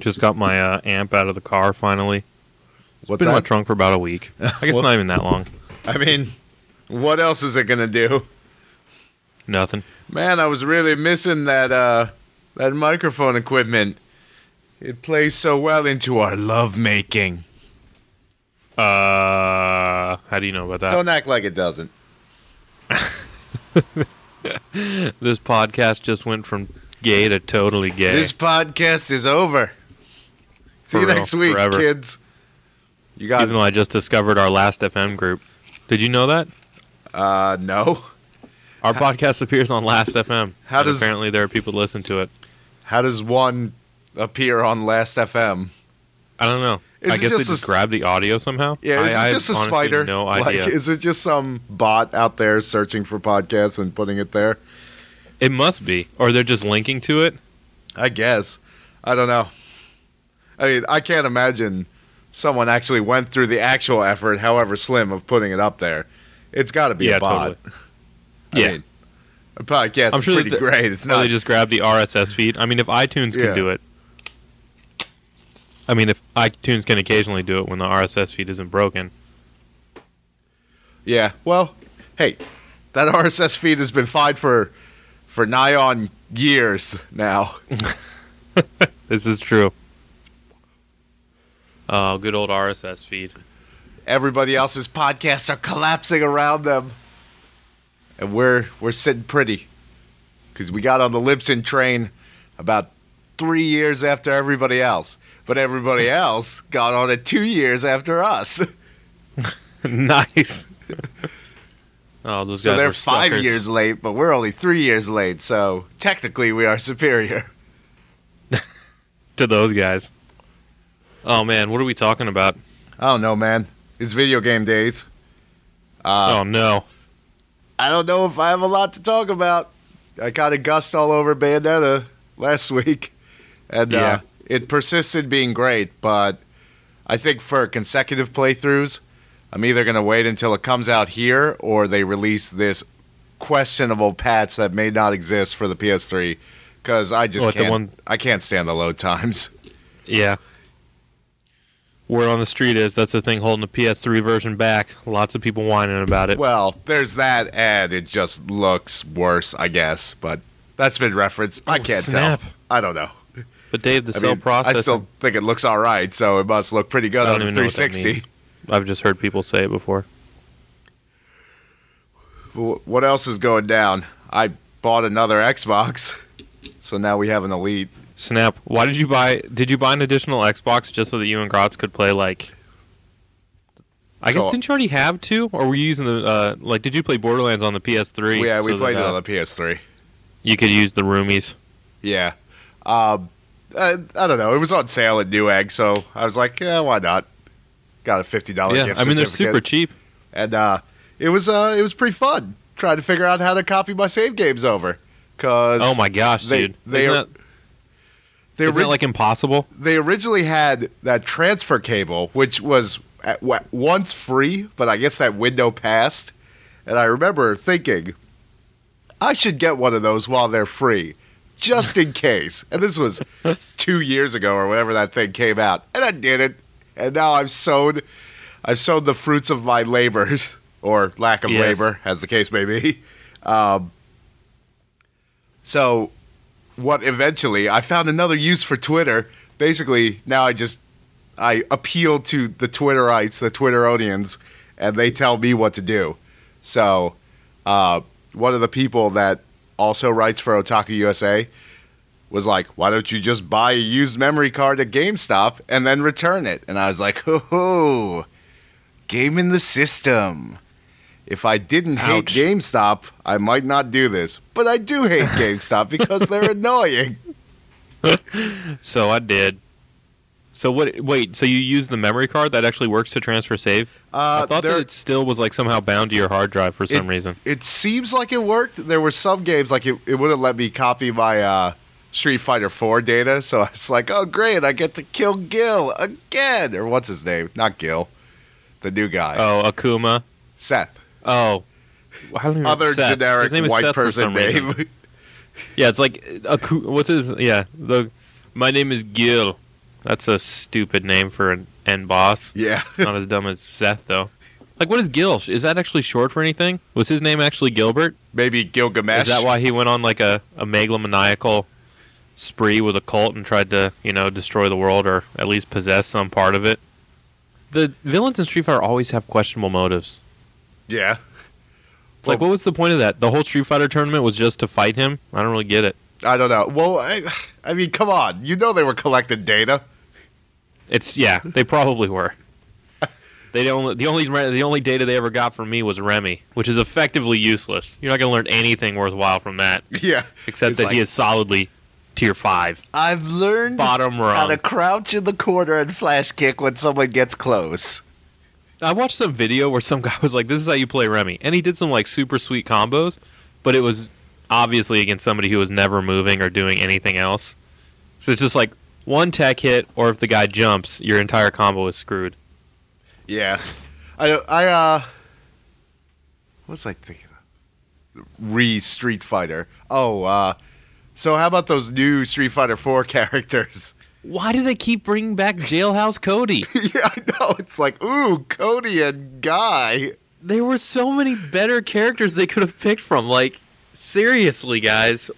Just got my uh, amp out of the car finally. It's What's been in my that? trunk for about a week. I guess What? not even that long. I mean, what else is it gonna do? Nothing. Man, I was really missing that uh that microphone equipment. It plays so well into our lovemaking. Uh, how do you know about that? Don't act like it doesn't. This podcast just went from gay to totally gay. This podcast is over. See you real, next week, forever. kids. You got Even though I just discovered our last FM group. Did you know that? uh no. Our podcast appears on Last FM. How does- apparently there are people who listen to it. How does one appear on Last FM? I don't know. Is I guess they just a grab the audio somehow. Yeah, is I, it just a spider? No Like, idea. is it just some bot out there searching for podcasts and putting it there? it must be, or they're just linking to it. I guess. I don't know. I mean, I can't imagine someone actually went through the actual effort, however slim, of putting it up there. It's got to be Yeah, a bot. totally. I Yeah. mean, a podcast I'm is sure pretty the- great. It's not. they just grab the RSS feed. I mean, if iTunes can Yeah. do it, I mean, if iTunes can occasionally do it when the RSS feed isn't broken. yeah. Well, hey, that RSS feed has been fine for for nigh on years now. This is true. Oh, good old RSS feed. Everybody else's podcasts are collapsing around them, and we're we're sitting pretty because we got on the Libsyn train about three years after everybody else, but everybody else got on it two years after us. nice. oh, those guys So they're five suckers. years late, but we're only three years late. So technically, we are superior. to those guys. Oh man, what are we talking about? I don't know, man. It's video game days. Uh, oh no. I don't know if I have a lot to talk about. I kind of gussed all over Bayonetta last week, and Yeah. uh, it persisted being great. But I think for consecutive playthroughs, I'm either going to wait until it comes out here or they release this questionable patch that may not exist for the PS3 because I just What, can't. one- I can't stand the load times. Yeah. Word on the street is that's the thing holding the PS3 version back. Lots of people whining about it. Well, there's that, and it just looks worse, I guess. But that's been referenced. I Oh, can't snap. tell. I don't know. But Dave, the I cell mean, processing. I still think it looks all right, so it must look pretty good on the even know what that 360. I've just heard people say it before. What else is going down? I bought another Xbox, so now we have an Elite. Snap. Why did you buy? Did you buy an additional Xbox just so that you and Grotz could play like? I guess Co-op. didn't you already have two, or were you using the uh, like? Did you play Borderlands on the PS3? yeah, we so played that, it on the PS3. You could use the roomies. Yeah. Um, I, I don't know. It was on sale at Newegg, so I was like, yeah, why not? Got a fifty dollar yeah, gift I mean they're super cheap. and uh, it was uh, it was pretty fun trying to figure out how to copy my save games over. Cause Oh my gosh, they- dude! they are- that, they, isn't orig- like impossible? they originally had that transfer cable, which was at, once free, but I guess that window passed. And I remember thinking, I should get one of those while they're free, just in case. And this was two years ago or whenever that thing came out, and I did it. And now I've sown, I've sown the fruits of my labors or lack of Yes. labor, as the case may be. Um, so what eventually I found another use for Twitter. Basically, now I just I appeal to the Twitterites, the Twitteronians, and they tell me what to do. So, uh, one of the people that also writes for Otaku USA was like, "Why don't you just buy a used memory card at GameStop and then return it?" And I was like, "Ho ho, game in the system." If I didn't hate GameStop, I might not do this. But I do hate GameStop because they're annoying. So I did. So what? Wait. So you use the memory card that actually works to transfer save? Uh, I thought there- that it still was like somehow bound to your hard drive for some reason. It seems like it worked. There were some games like it, it wouldn't let me copy my uh, Street Fighter 4 data, so I was like, "Oh, great! I get to kill Gil again." Or what's his name? Not Gil, the new guy, Oh, Akuma. Seth. Oh, I don't even Other Seth. generic His name is white Seth person name. Yeah, it's like uh, Aku- what's his? Yeah, the my name is Gil. That's a stupid name for an end boss. Yeah. Not as dumb as Seth though. Like what is Gilsh? Is that actually short for anything? Was his name actually Gilbert? Maybe Gilgamesh. Is that why he went on like a, a megalomaniacal spree with a cult and tried to, you know, destroy the world or at least possess some part of it? The villains in Street Fighter always have questionable motives. Yeah. It's like, Well- what was the point of that? The whole Street Fighter tournament was just to fight him? I don't really get it. I don't know. Well, I, I mean, come on. You know they were collecting data. It's yeah, they probably were. They only the only the only data they ever got from me was Remy, which is effectively useless. You're not going to learn anything worthwhile from that, Yeah. except It's that like, he is solidly tier five, I've learned bottom how to rung. crouch in the corner and flash kick when someone gets close. I watched some video where some guy was like, "This is how you play Remy," and he did some like super sweet combos, but it was obviously against somebody who was never moving or doing anything else. So it's just like one tech hit, or if the guy jumps, your entire combo is screwed. Yeah. I, I, uh, what was I thinking of? Re Street Fighter. Oh, uh, so how about those new Street Fighter 4 characters? Why do they keep bringing back Jailhouse Cody? yeah, I know. It's like, ooh, Cody and Guy. there were so many better characters they could have picked from. Like, seriously, guys,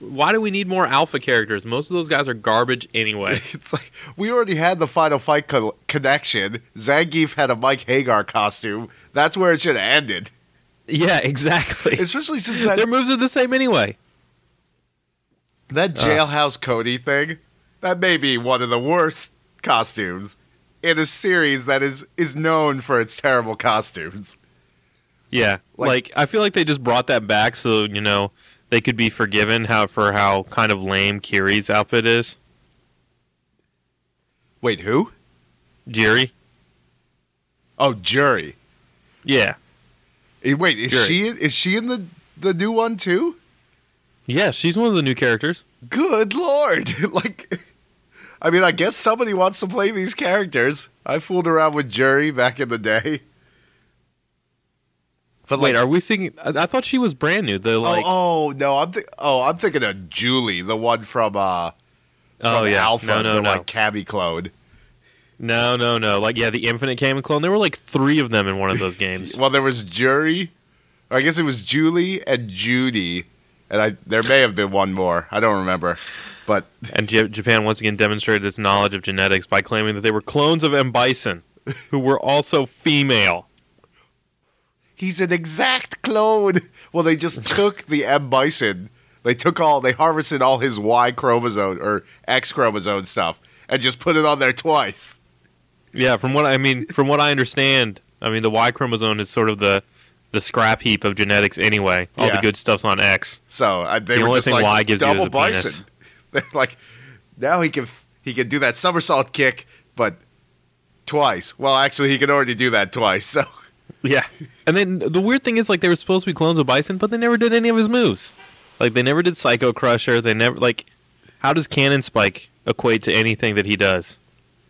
why do we need more alpha characters? Most of those guys are garbage anyway. It's like, we already had the Final Fight co- connection. Zangief had a Mike Haggar costume. That's where it should have ended. yeah, exactly. Especially since that Their moves are the same anyway. That uh. jailhouse Cody thing, that may be one of the worst costumes in a series that is is known for its terrible costumes. Yeah, Like- like, I feel like they just brought that back so you know they could be forgiven how for how kind of lame Kiri's outfit is. Wait, who? Jerry. Oh, Jerry. Yeah, Eh, Wait, is Juri. she is she in the the new one too? yeah, she's one of the new characters. Good lord! like, I mean, I guess somebody wants to play these characters. I fooled around with Jury back in the day. But Wait, like, are we seeing? I, I thought she was brand new. The like, oh, oh no, I'm th- oh I'm thinking of Julie, the one from uh oh from yeah, Alpha, no, no, the, no. like Cammy clone. No, no, no. Like, yeah, the Infinite and Clone. There were like three of them in one of those games. Well, there was Jury, or I guess it was Julie and Judy, and I there may have been one more. I don't remember, but and Japan once again demonstrated its knowledge of genetics by claiming that they were clones of M. Bison, who were also female. he's an exact clone. Well, they just took the M Bison. They took all, they harvested all his Y chromosome or X chromosome stuff, and just put it on there twice. Yeah, from what I mean, from what I understand, I mean the Y chromosome is sort of the the scrap heap of genetics anyway. All Yeah. the good stuff's on X. So uh, they The only thing like Y gives you is double a Bison. penis. Like, now he can he can do that somersault kick, but twice. Well, actually, he can already do that twice. So. Yeah. And then the weird thing is like they were supposed to be clones of Bison, but they never did any of his moves. Like they never did Psycho Crusher. They never like how does Cannon Spike equate to anything that he does?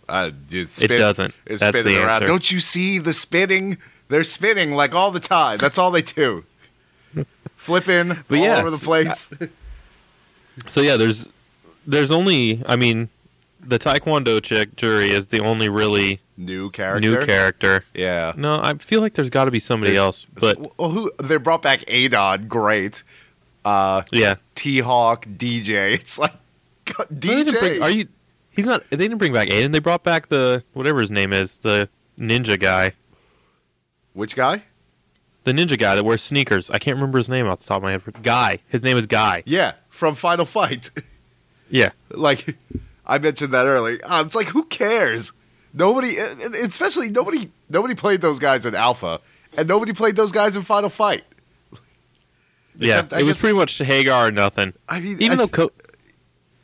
Uh, dude, It doesn't. It's That's spinning the around. answer. Don't you see the spinning? They're spinning like all the time. That's all they do. Flipping But all yes, over the place. So yeah, there's there's only I mean the Taekwondo chick Juri is the only really New character. new character. Yeah. No, I feel like there's got to be somebody There's- else, but well, who they brought back Adon? Great. Uh, yeah. T Hawk, DJ. It's like God, No, they didn't DJ. bring- are you? He's not. They didn't bring back Adon. They brought back the whatever his name is, the ninja guy, Which guy? the ninja guy that wears sneakers. I can't remember his name off the top of my head. Guy. His name is Guy. Yeah, from Final Fight. Yeah. like I mentioned that earlier. Uh, it's like who cares? Nobody, uh, especially nobody, nobody played those guys in Alpha, and nobody played those guys in Final Fight. Yeah. Except, it was pretty much Haggar or nothing. I mean, Even I though Co-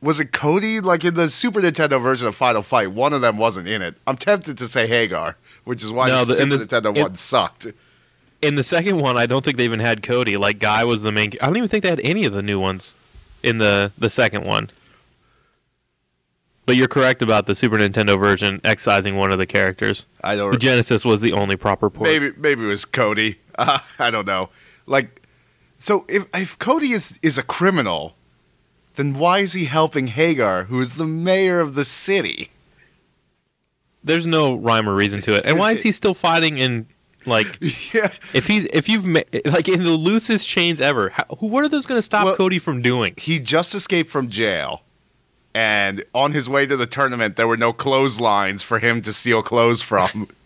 was it Cody? Like in the Super Nintendo version of Final Fight, one of them wasn't in it. I'm tempted to say Haggar, which is why No, the the- Super the- Nintendo in- one sucked. in the second one, I don't think they even had Cody. Like Guy was the main. I don't even think they had any of the new ones in the the second one. But you're correct about the Super Nintendo version excising one of the characters. I don't. The Genesis was the only proper port. Maybe maybe it was Cody. Uh, I don't know. Like, so if if Cody is is a criminal, then why is he helping Haggar, who is the mayor of the city? there's no rhyme or reason to it. And why is he still fighting in like yeah. if he's if you've ma- like in the loosest chains ever? How, who what are those going to stop Well- Cody from doing? He just escaped from jail. And on his way to the tournament, there were no clotheslines for him to steal clothes from.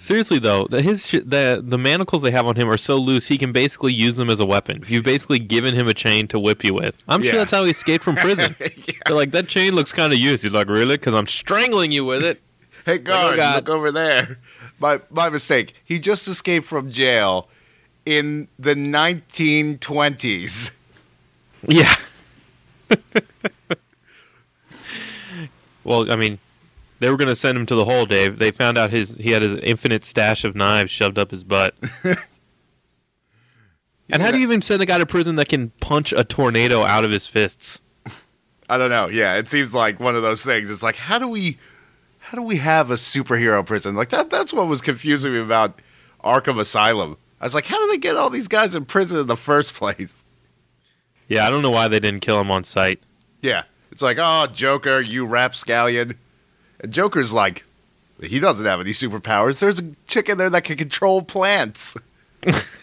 Seriously though, the- his sh- the the manacles they have on him are so loose he can basically use them as a weapon. You've basically given him a chain to whip you with. I'm Yeah. sure that's how he escaped from prison. They're like that chain looks kind of used. He's like, really? Because I'm strangling you with it. hey, oh, guard, God. look over there. My, my mistake. He just escaped from jail in the 1920s. Yeah. Well, I mean, they were going to send him to the hole, Dave. They found out his he had an infinite stash of knives shoved up his butt. and how do you even send a guy to prison that can punch a tornado out of his fists? I don't know. Yeah, it seems like one of those things. It's like, how do we, how do we have a superhero prison like that? That's what was confusing me about Arkham Asylum. I was like, how do they get all these guys in prison in the first place? Yeah, I don't know why they didn't kill him on sight. Yeah, it's like, oh, Joker, you rapscallion. And Joker's like, he doesn't have any superpowers. There's a chick in there that can control plants.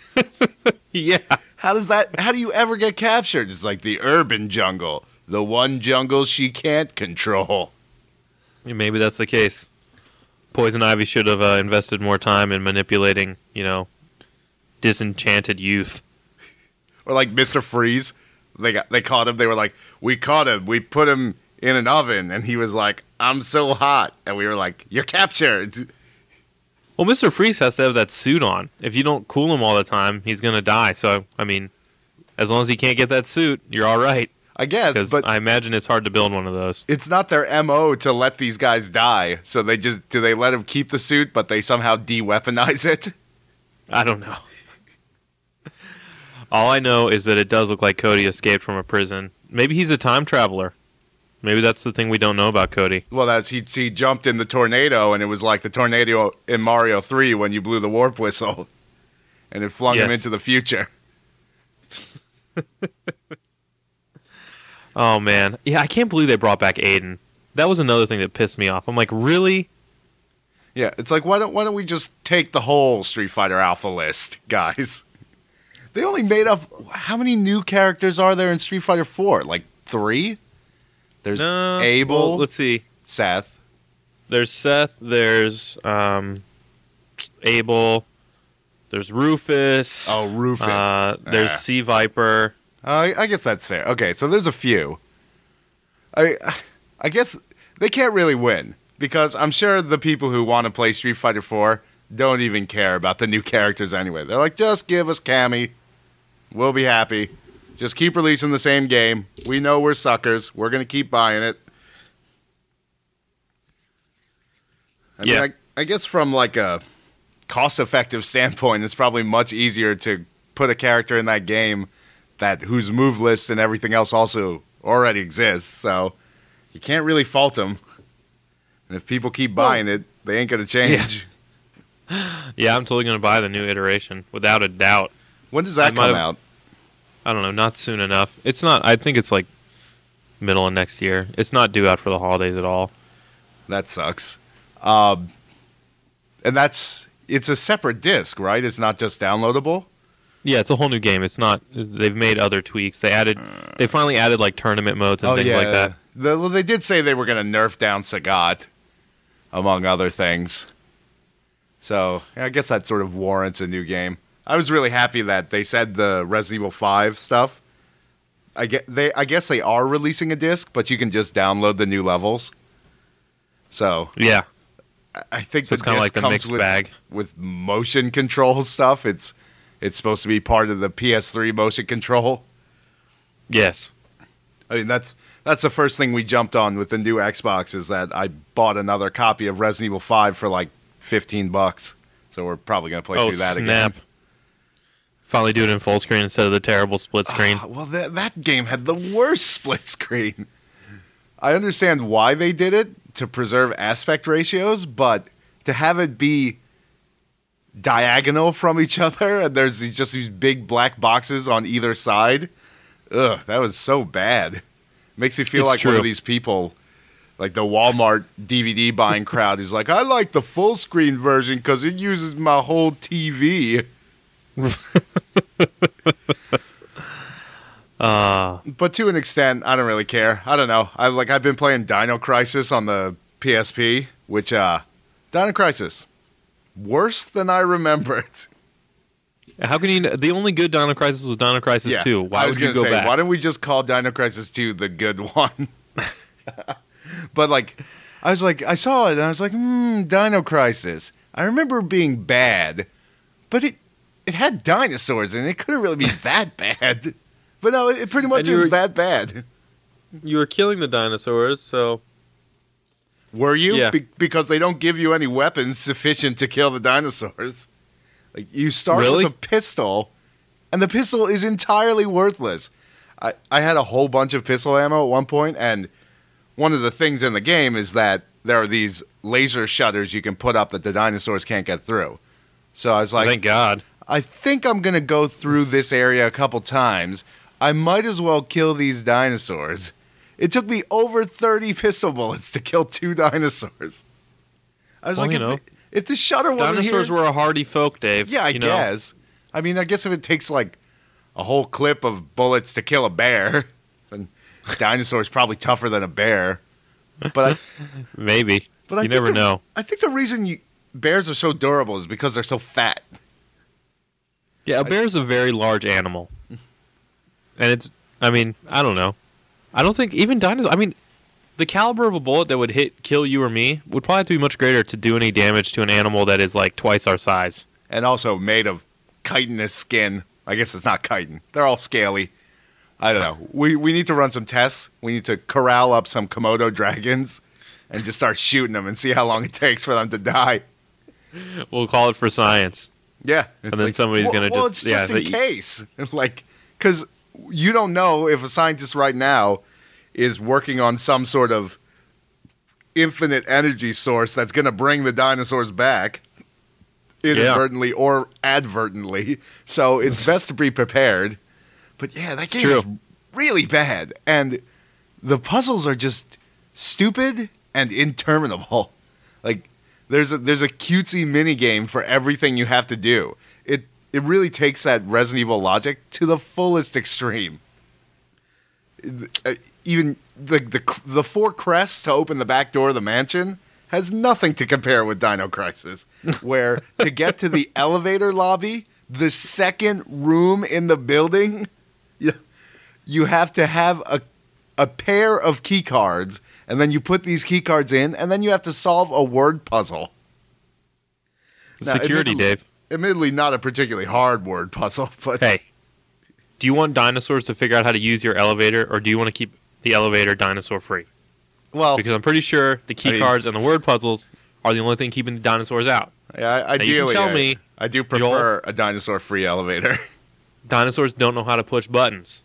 Yeah. How does that? How do you ever get captured? It's like the urban jungle, the one jungle she can't control. Maybe that's the case. Poison Ivy should have uh, invested more time in manipulating, you know, disenchanted youth. Or like Mister Freeze, they got they caught him. They were like, "We caught him. We put him in an oven," and he was like, "I'm so hot," and we were like, "You're captured." Well, Mr. Freeze has to have that suit on. If you don't cool him all the time, he's going to die. So, I mean, as long as he can't get that suit, you're all right. I guess, but I imagine it's hard to build one of those. it's not their mo to let these guys die. So they just do they let him keep the suit, but they somehow de-weaponize it. I don't know. All I know is that it does look like Cody escaped from a prison. Maybe he's a time traveler. Maybe that's the thing we don't know about Cody. Well, that's he. He jumped in the tornado, and it was like the tornado in Mario Three when you blew the warp whistle, and it flung him into the future. Oh, man. Yeah, I can't believe they brought back Adon. That was another thing that pissed me off. I'm like, really? Yeah, it's like why don't why don't we just take the whole Street Fighter Alpha list, guys? They only made up how many new characters are there in Street Fighter Four? Like three. There's No. Abel, Well, let's see. Seth. There's Seth. There's um, Abel. There's Rufus. Oh, Rufus. Uh, there's Ah. C. Viper. Uh, I guess that's fair. Okay, so there's a few. I I guess they can't really win because I'm sure the people who want to play Street Fighter 4 don't even care about the new characters anyway. They're like, just give us Cammy. We'll be happy. Just keep releasing the same game. We know we're suckers. We're going to keep buying it. I Yeah. mean, I, I guess from like a cost effective standpoint, it's probably much easier to put a character in that game that whose move list and everything else also already exists. So you can't really fault them. And if people keep buying it, they ain't going to change. Yeah, I'm totally going to buy the new iteration without a doubt. When does that might come out? I don't know, not soon enough. It's not. I think it's like middle of next year. It's not due out for the holidays at all. That sucks. Um, and that's it's a separate disc, right? It's not just downloadable. Yeah, it's a whole new game. It's not. They've made other tweaks. They added. They finally added like tournament modes and things like that. Oh, The- well, they did say they were going to nerf down Sagat, among other things. So yeah, I guess that sort of warrants a new game. I was really happy that they said the Resident Evil Five stuff. I get they. I guess they are releasing a disc, but you can just download the new levels. So Yeah, I- think so the it's kind of like the mixed with, bag. with motion control stuff. It's it's supposed to be part of the PS3 motion control. Yes. I mean, that's that's the first thing we jumped on with the new Xbox is that I bought another copy of Resident Evil Five for like fifteen bucks. So we're probably gonna play oh through that snap! again. Finally do it in full screen instead of the terrible split screen. Ah, well, that that game had the worst split screen. I understand why they did it to preserve aspect ratios, but to have it be diagonal from each other and there's just these big black boxes on either side, ugh, that was so bad. Makes me feel It's like one of these people like the Walmart DVD buying crowd is like, I like the full screen version because it uses my whole TV. Uh, But to an extent, I don't really care. I don't know. I like I've been playing Dino Crisis on the PSP, which uh Dino Crisis worse than I remembered. how can you? The only good Dino Crisis was Dino Crisis Two. Why I was would you go say, back? Why don't we just call Dino Crisis 2 the good one? but like, I was like, I saw it and I was like, hmm, Dino Crisis. I remember being bad, but it it had dinosaurs and it couldn't really be that bad. But no, it pretty much is were- that bad. You were killing the dinosaurs, so Were you? Yeah. Be- because they don't give you any weapons sufficient to kill the dinosaurs. Like you start Really? with a pistol, and the pistol is entirely worthless. I, I had a whole bunch of pistol ammo at one point, and one of the things in the game is that there are these laser shutters you can put up that the dinosaurs can't get through. So I was like, thank God. I think I'm gonna go through this area a couple times. I might as well kill these dinosaurs. It took me over 30 pistol bullets to kill two dinosaurs. I was Well, like, if, know, the, if the shutter wasn't Dinosaurs here, were a hardy folk, Dave. yeah, I you know? guess. I mean, I guess if it takes like a whole clip of bullets to kill a bear, then dinosaur's probably tougher than a bear. But I, Maybe. but I you never the- know. I think the reason you, bears are so durable is because they're so fat. Yeah, a bear is a very large animal, and it's. I mean, I don't know. I don't think even dinosaurs. I mean, the caliber of a bullet that would hit, kill you or me would probably have to be much greater to do any damage to an animal that is like twice our size. and also made of chitinous skin. I guess it's not chitin. They're all scaly. I don't know. We we need to run some tests. We need to corral up some Komodo dragons and just start shooting them and see how long it takes for them to die. We'll call it for science. Yeah, And then somebody's well, gonna well, just- it's just yeah, in the- case, like, because you don't know if a scientist right now is working on some sort of infinite energy source that's going to bring the dinosaurs back inadvertently or advertently. So it's best to be prepared. But yeah, that It's game true. is really bad, and the puzzles are just stupid and interminable. Like there's a there's a cutesy mini game for everything you have to do. It it really takes that Resident Evil logic to the fullest extreme. Uh, Even the the the four crests to open the back door of the mansion has nothing to compare with Dino Crisis, where to get to the elevator lobby, the second room in the building, you, you have to have a a pair of key cards, and then you put these key cards in, and then you have to solve a word puzzle. Now, Security, admittedly- Dave. Admittedly, not a particularly hard word puzzle, but Hey, do you want dinosaurs to figure out how to use your elevator, or do you want to keep the elevator dinosaur free? well, Because I'm pretty sure the key I mean- cards and the word puzzles are the only thing keeping the dinosaurs out. yeah, I- Now, you can tell I, me, I do prefer a dinosaur-free elevator. dinosaurs don't know how to push buttons.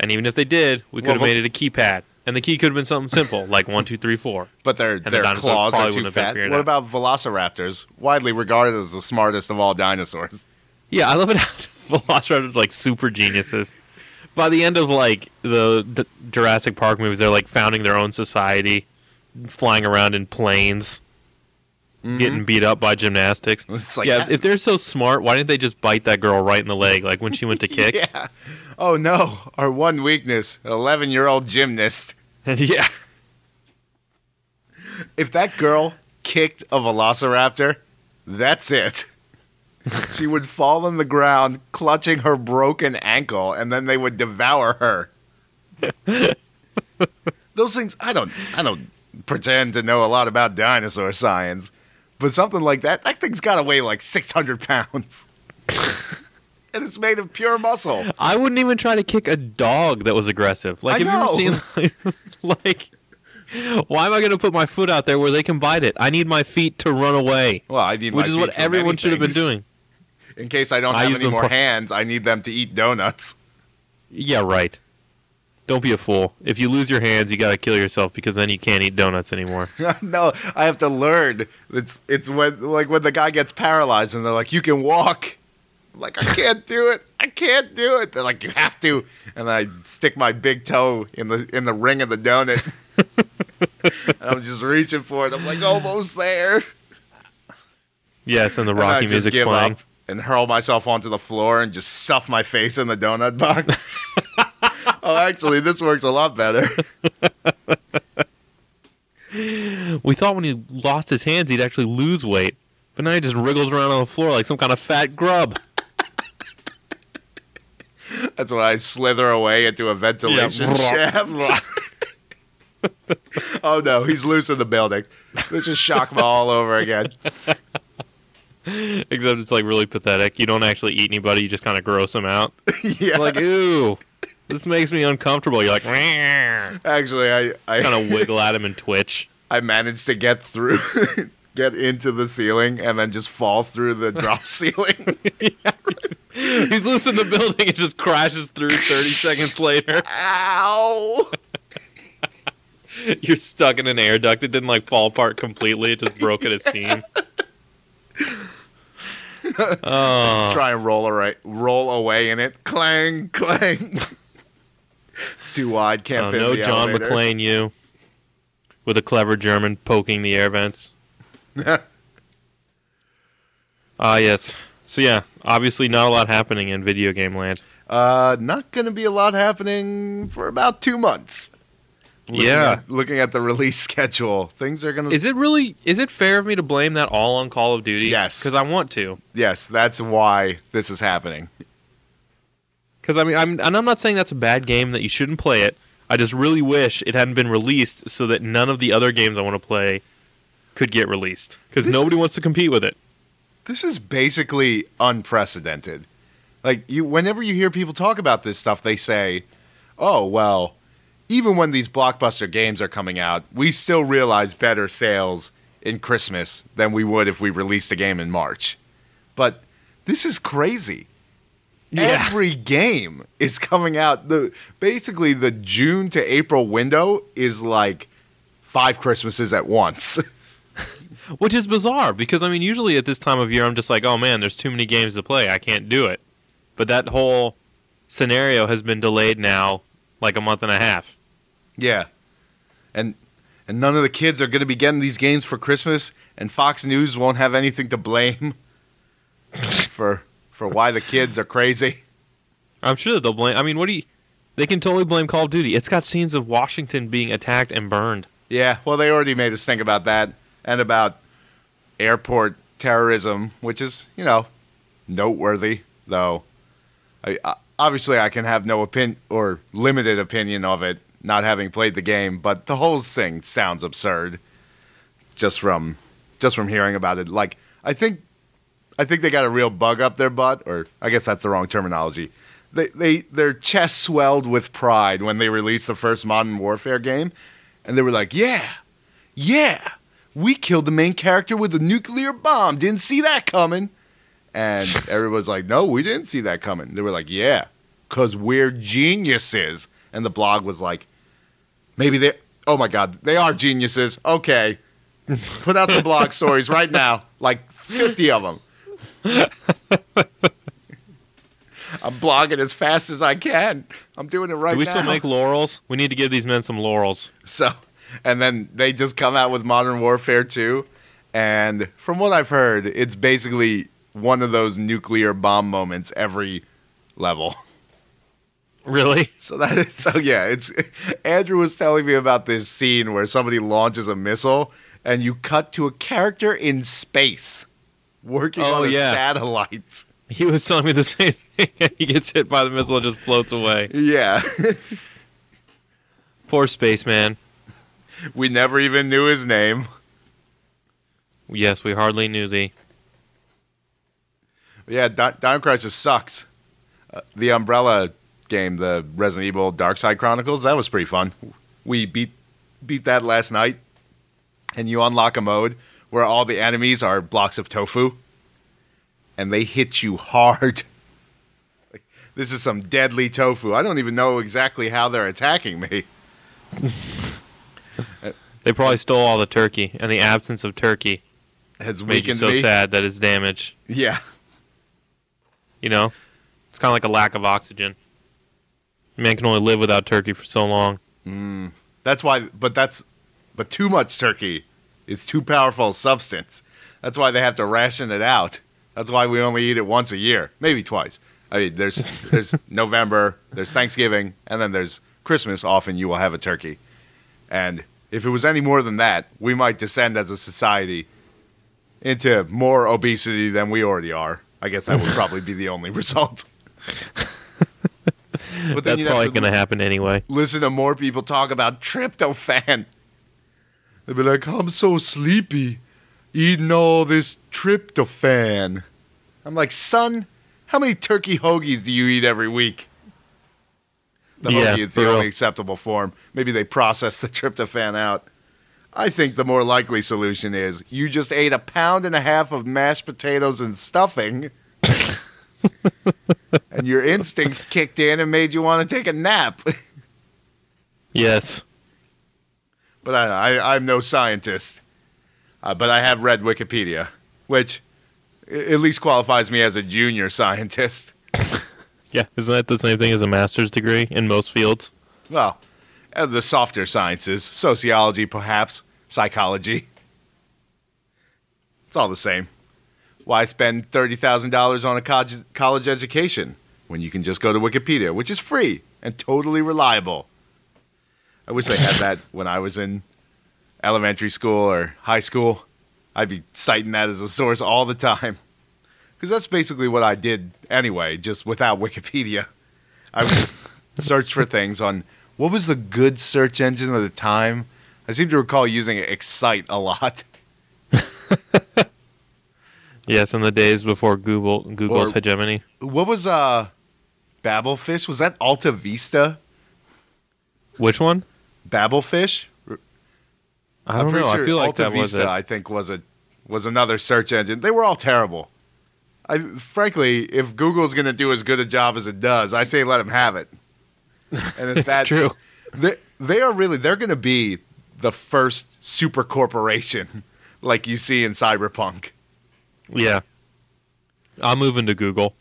And even if they did, we could Well, have made it a keypad. And the key could have been something simple, like one, two, three, four. But their the their dinosaurs claws are too wouldn't have been fat. What out. about velociraptors? Widely regarded as the smartest of all dinosaurs. Yeah, I love it how Velociraptors like super geniuses. By the end of like the, the Jurassic Park movies, they're like founding their own society, flying around in planes, getting beat up by gymnastics. Mm-hmm. It's like yeah, if they're so smart, why didn't they just bite that girl right in the leg, like when she went to kick? yeah. Oh no, our one weakness: eleven-year-old gymnast. yeah. If that girl kicked a velociraptor, that's it. she would fall on the ground, clutching her broken ankle, and then they would devour her. Those things, I don't, I don't pretend to know a lot about dinosaur science, but something like that, that thing's got to weigh like six hundred pounds, and it's made of pure muscle. I wouldn't even try to kick a dog that was aggressive. Like, I have you ever seen like, like why am I going to put my foot out there where they can bite it? I need my feet to run away, Well, I need, which is what everyone should have been doing. In case I don't I have any more hands, I need them to eat donuts. Yeah, right. Don't be a fool. If you lose your hands, you got to kill yourself because then you can't eat donuts anymore. no, I have to learn. It's it's when like when the guy gets paralyzed and they're like, "You can walk." I'm like I can't do it. I can't do it. They're like, "You have to," and I stick my big toe in the in the ring of the donut. I'm just reaching for it. I'm like almost there. Yes, and the And Rocky just music playing. and hurl myself onto the floor and just stuff my face in the donut box. oh, actually, this works a lot better. We thought when he lost his hands, he'd actually lose weight, but now he just wriggles around on the floor like some kind of fat grub. That's when I slither away into a ventilation shaft. oh no, he's loose in the building. This is shock all over again. Except it's like really pathetic. You don't actually eat anybody; you just kind of gross them out. yeah, like, ooh, this makes me uncomfortable. You're like, kind actually, I I, of wiggle at him and twitch. I managed to get through, get into the ceiling, and then just fall through the drop ceiling. He's loose in the building and just crashes through 30 seconds later. Ow! You're stuck in an air duct. It didn't like fall apart completely. It just broke at a seam. Oh, Try and roll away, roll away in it. Clang, clang. It's too wide. Can't oh, fit no the John elevator. McClane, you. With a clever German poking the air vents. Ah, yes. So, yeah, obviously not a lot happening in video game land. Uh, not going to be a lot happening for about two months. Looking Yeah. at- looking at the release schedule, things are going to. Is it really, is it fair of me to blame that all on Call of Duty? Yes. Because I want to. Yes, that's why this is happening. Because I mean, I'm and I'm not saying that's a bad game that you shouldn't play it. I just really wish it hadn't been released so that none of the other games I want to play could get released. Because nobody is- wants to compete with it. This is basically unprecedented. Like you, whenever you hear people talk about this stuff, they say, "Oh well." Even when these blockbuster games are coming out, we still realize better sales in Christmas than we would if we released a game in March. But this is crazy. Yeah. Every game is coming out. The basically the June to April window is like five Christmases at once. Which is bizarre because I mean, usually at this time of year, I'm just like, oh man, there's too many games to play. I can't do it. But that whole scenario has been delayed now like a month and a half. Yeah. And and none of the kids are going to be getting these games for Christmas and Fox News won't have anything to blame for for why the kids are crazy. I'm sure that they'll blame. I mean, what do you? They can totally blame Call of Duty. It's got scenes of Washington being attacked and burned. Yeah, well they already made us think about that and about airport terrorism, which is, you know, noteworthy though. I, I, obviously I can have no opinion or limited opinion of it not having played the game, but the whole thing sounds absurd just from just from hearing about it. Like I think I think they got a real bug up their butt, or I guess that's the wrong terminology. They they their chest swelled with pride when they released the first Modern Warfare game, and they were like, "Yeah, yeah, we killed the main character with a nuclear bomb. Didn't see that coming." And everyone's like, "No, we didn't see that coming." They were like, "Yeah, cause we're geniuses." And the blog was like, "Maybe they." Oh my God, they are geniuses. Okay, put out the blog stories right now, like fifty of them. I'm blogging as fast as I can. I'm doing it right Do we now. still make laurels? We need to give these men some laurels. So, and then they just come out with Modern Warfare 2. And from what I've heard, it's basically one of those nuclear bomb moments every level. Really? So that is so yeah, it's Andrew was telling me about this scene where somebody launches a missile and you cut to a character in space working Oh, on a yeah. satellite. He was telling me the same thing. he gets hit by the missile and just floats away. Yeah. Poor spaceman. we never even knew his name. Yes, we hardly knew thee. Yeah, Di- Dime Crisis sucks. Uh, the Umbrella game, the Resident Evil Dark Side Chronicles, that was pretty fun. We beat beat that last night, and you unlock a mode where all the enemies are blocks of tofu, and they hit you hard. Like, this is some deadly tofu. I don't even know exactly how they're attacking me. They probably stole all the turkey, and the absence of turkey Has made you so me. sad that it's damaged. Yeah, You know? It's kind of like a lack of oxygen. Man can only live without turkey for so long. Mm. that's why. But that's but too much turkey is too powerful a substance. That's why they have to ration it out. That's why we only eat it once a year, maybe twice. I mean, there's there's November, there's Thanksgiving, and then there's Christmas. Often you will have a turkey, and if it was any more than that, we might descend as a society into more obesity than we already are. I guess that would probably be the only result. but That's probably going to happen anyway. listen to more people talk about tryptophan. They'd be like, I'm so sleepy eating all this tryptophan. I'm like, son, how many turkey hoagies do you eat every week? The Yeah, hoagie is the real. only acceptable form. Maybe they process the tryptophan out. I think the more likely solution is you just ate a pound and a half of mashed potatoes and stuffing, and your instincts kicked in and made you want to take a nap. Yes. But I, I, I'm no scientist. Uh, but I have read Wikipedia, which at least qualifies me as a junior scientist. Yeah. Isn't that the same thing as a master's degree in most fields? Well, uh, the softer sciences, sociology, perhaps, psychology. It's all the same. Why spend $30,000 on a college, college education when you can just go to Wikipedia, which is free and totally reliable? I wish they had that when I was in elementary school or high school. I'd be citing that as a source all the time. Because that's basically what I did anyway, just without Wikipedia. I would just search for things on what was the good search engine of the time? I seem to recall using Excite a lot. Yes, in the days before Google Google's Or- hegemony. What was uh Babelfish? Was that Alta Vista? Which one? Babelfish? I don't know. I feel like Alta that was Vista, it. I think was a was another search engine. They were all terrible. I frankly, if Google's going to do as good a job as it does, I say let them have it. And if It's that true. they, they are really they're going to be the first super corporation like you see in Cyberpunk. Yeah. I'm moving to Google.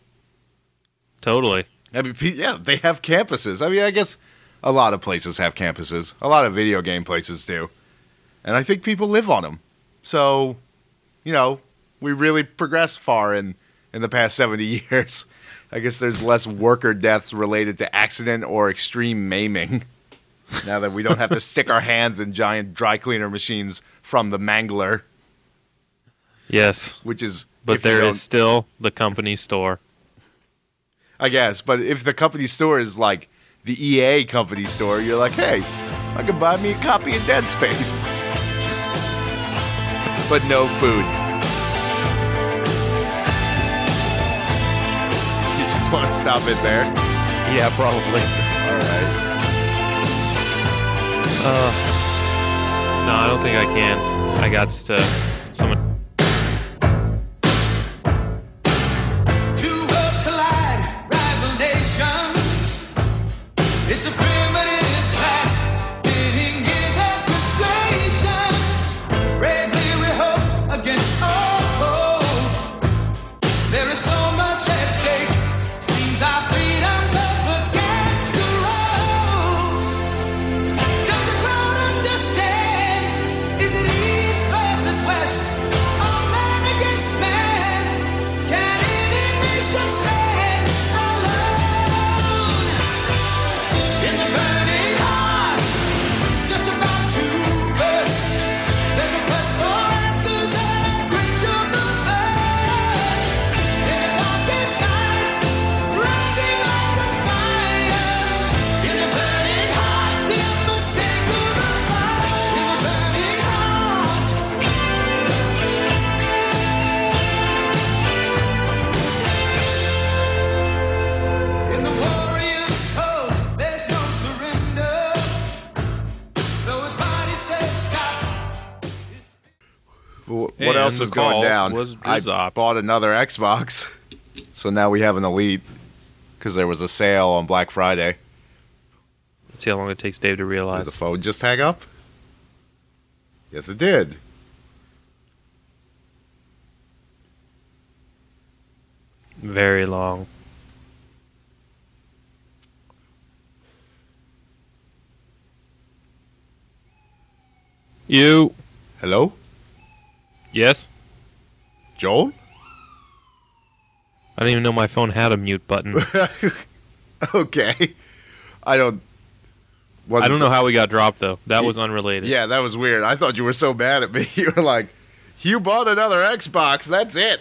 Totally. I mean, yeah, they have campuses. I mean, I guess a lot of places have campuses. A lot of video game places do, and I think people live on them. So, you know, we really progressed far in in the past seventy years. I guess there's less worker deaths related to accident or extreme maiming. Now that we don't have to stick our hands in giant dry cleaner machines from the mangler, Yes. which is But there is still the company store. I guess. But if the company store is like the EA company store, you're like, hey, I can buy me a copy of Dead Space. but no food. You just want to stop it there. Yeah, probably. All right. Uh, no, I don't think I can. I got to someone. And is going down? was I bought another Xbox. So now we have an Elite because there was a sale on Black Friday. Let's see how long it takes Dave to Did realize. the phone just hang up? Yes, it did. Very long. You. Hello, Yes. Joel. I didn't even know my phone had a mute button. Okay, I don't. I don't know how we got dropped though. That was unrelated. Yeah, that was weird. I thought you were so mad at me. You were like, "You bought another Xbox. That's it."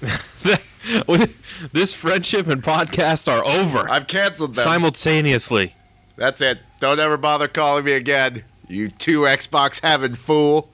this friendship and podcast are over I've canceled them. simultaneously. That's it. Don't ever bother calling me again. You two Xbox having fool.